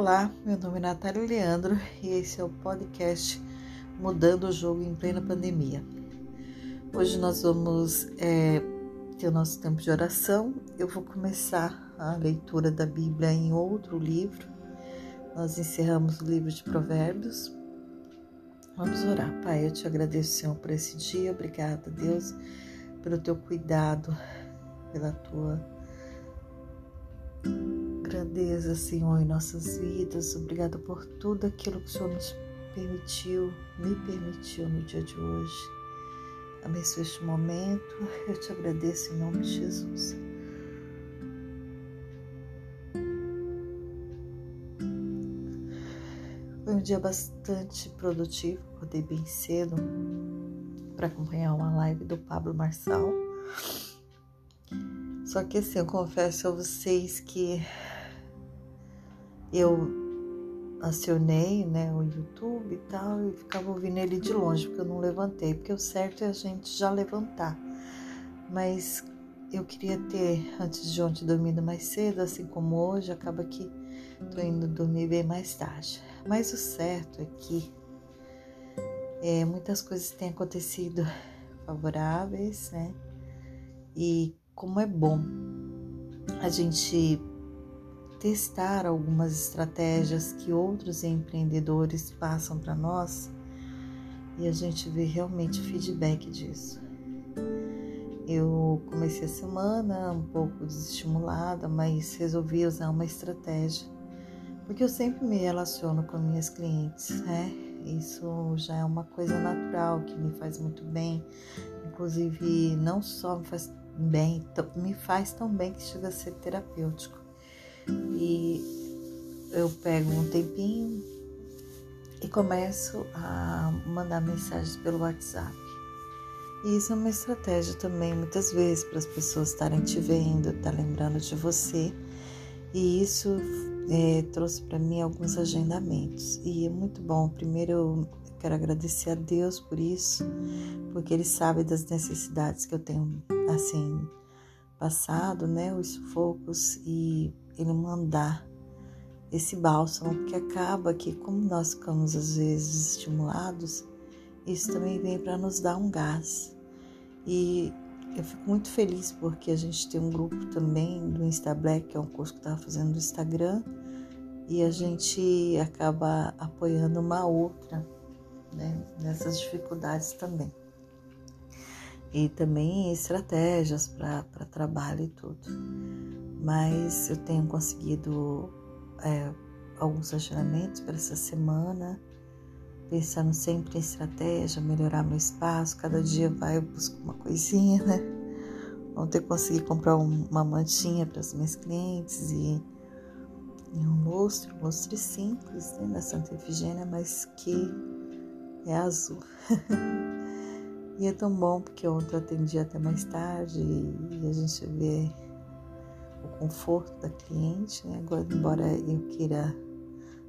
Olá, meu nome é Natália Leandro e esse é o podcast Mudando o Jogo em Plena Pandemia. Hoje nós vamos é, ter o nosso tempo de oração. Eu vou começar a leitura da Bíblia em outro livro. Nós encerramos o livro de Provérbios. Vamos orar. Pai, eu te agradeço, Senhor, por esse dia. Obrigada, Deus, pelo teu cuidado, pela tua grandeza, Senhor, em nossas vidas. Obrigada por tudo aquilo que o Senhor nos permitiu, me permitiu no dia de hoje. Abençoe este momento. Eu te agradeço em nome de Jesus. Foi um dia bastante produtivo. Acordei bem cedo para acompanhar uma live do Pablo Marçal. Só que assim, eu confesso a vocês que eu acionei né, o YouTube e tal e ficava ouvindo ele de longe, porque eu não levantei, porque o certo é a gente já levantar. Mas eu queria ter, antes de ontem, dormido mais cedo, assim como hoje, acaba que tô indo dormir bem mais tarde. Mas o certo é que é, muitas coisas têm acontecido favoráveis, né? E como é bom a gente testar algumas estratégias que outros empreendedores passam para nós e a gente vê realmente feedback disso. Eu comecei a semana um pouco desestimulada, mas resolvi usar uma estratégia, porque eu sempre me relaciono com minhas clientes, né? Isso já é uma coisa natural que me faz muito bem, inclusive não só me faz bem, me faz tão bem que chega a ser terapêutico e eu pego um tempinho e começo a mandar mensagens pelo WhatsApp. E isso é uma estratégia também, muitas vezes, para as pessoas estarem te vendo, estar tá lembrando de você. E isso é, trouxe para mim alguns agendamentos. E é muito bom. Primeiro, eu quero agradecer a Deus por isso, porque Ele sabe das necessidades que eu tenho, assim, passado, né? Os sufocos e ele mandar esse bálsamo, porque acaba que, como nós ficamos às vezes estimulados, isso também vem para nos dar um gás. E eu fico muito feliz porque a gente tem um grupo também do Insta Black, que é um curso que eu estava fazendo no Instagram, e a gente acaba apoiando uma outra né, nessas dificuldades também. E também estratégias para trabalho e tudo mas eu tenho conseguido é, alguns agendamentos para essa semana, pensando sempre em estratégia, melhorar meu espaço. Cada dia vai eu busco uma coisinha, né? Ontem consegui comprar uma mantinha para as minhas clientes e, e um lustre, um lustre simples, né, da Santa Efigênia, mas que é azul. e é tão bom porque ontem atendi até mais tarde e, e a gente vê o conforto da cliente, né? Agora, embora eu queira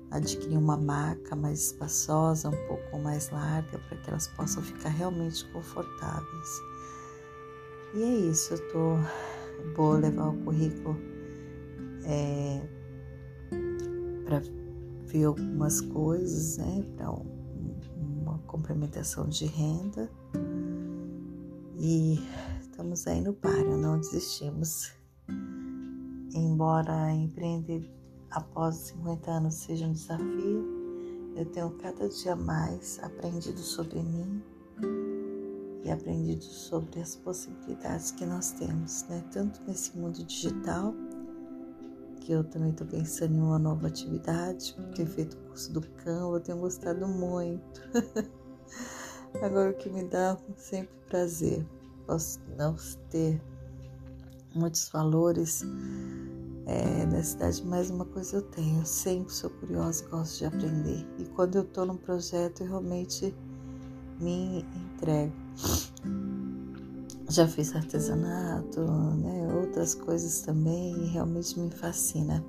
adquirir uma maca mais espaçosa, um pouco mais larga, para que elas possam ficar realmente confortáveis. E é isso, eu tô vou levar o currículo é, para ver algumas coisas, né? Para um, uma complementação de renda. E estamos aí no páreo, não desistimos. Embora empreender após 50 anos seja um desafio, eu tenho cada dia mais aprendido sobre mim e aprendido sobre as possibilidades que nós temos, né? Tanto nesse mundo digital, que eu também estou pensando em uma nova atividade, porque feito o curso do Canva, eu tenho gostado muito. Agora o que me dá sempre prazer, posso não ter muitos valores é, da cidade, mas uma coisa eu tenho, eu sempre sou curiosa e gosto de aprender. E quando eu estou num projeto, eu realmente me entrego. Já fiz artesanato, né, outras coisas também, e realmente me fascina.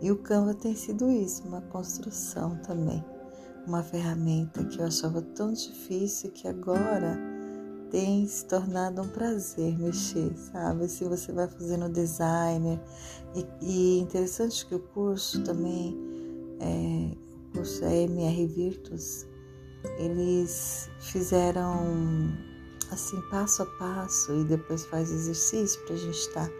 E o Canva tem sido isso, uma construção também, uma ferramenta que eu achava tão difícil que agora tem se tornado um prazer mexer, sabe? Assim você vai fazendo designer. E, interessante que o curso também é, o curso EMR Virtus, eles fizeram assim passo a passo e depois faz exercício para a gente estar tá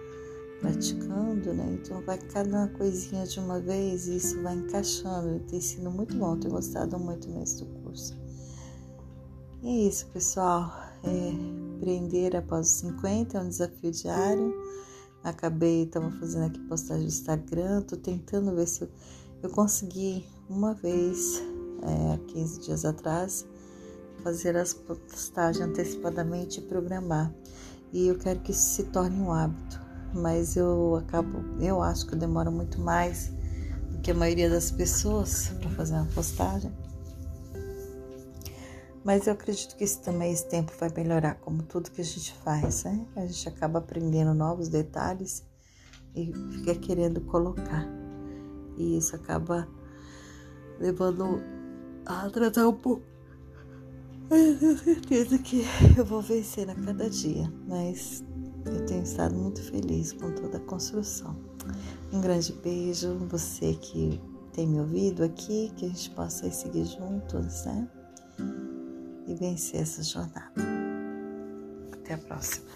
praticando, né? Então vai cada coisinha de uma vez e isso vai encaixando. Tem sido muito bom, tenho gostado muito mesmo do curso. E é isso, pessoal. É, empreender após os 50 é um desafio diário. Acabei, estava fazendo aqui postagem no Instagram, tô tentando ver se eu, eu consegui uma vez, é, 15 dias atrás, fazer as postagens antecipadamente e programar. E eu quero que isso se torne um hábito, mas eu acabo, eu acho que eu demoro muito mais do que a maioria das pessoas para fazer uma postagem. Mas eu acredito que também, esse tempo vai melhorar, como tudo que a gente faz, né? A gente acaba aprendendo novos detalhes e fica querendo colocar. E isso acaba levando a tratar um pouco. Eu tenho certeza que eu vou vencer a cada dia, mas eu tenho estado muito feliz com toda a construção. Um grande beijo, você que tem me ouvido aqui, que a gente possa seguir juntos, né? e vencer essa jornada. Até a próxima.